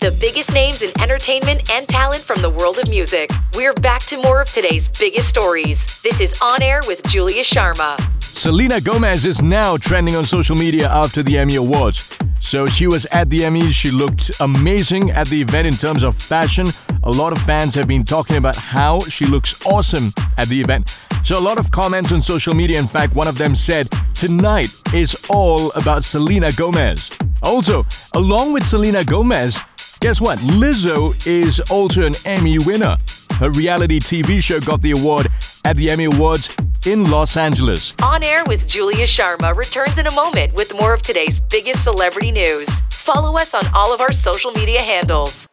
The biggest names in entertainment and talent from the world of music. We're back to more of today's biggest stories. This is On Air with Julia Sharma. Selena Gomez is now trending on social media after the Emmy Awards. So she was at the Emmys. She looked amazing at the event in terms of fashion. A lot of fans have been talking about how she looks awesome at the event. So a lot of comments on social media. In fact, one of them said, Tonight is all about Selena Gomez. Also, along with Selena Gomez, guess what? Lizzo is also an Emmy winner. Her reality TV show got the award at the Emmy Awards in Los Angeles. On Air with Julia Sharma returns in a moment with more of today's biggest celebrity news. Follow us on all of our social media handles.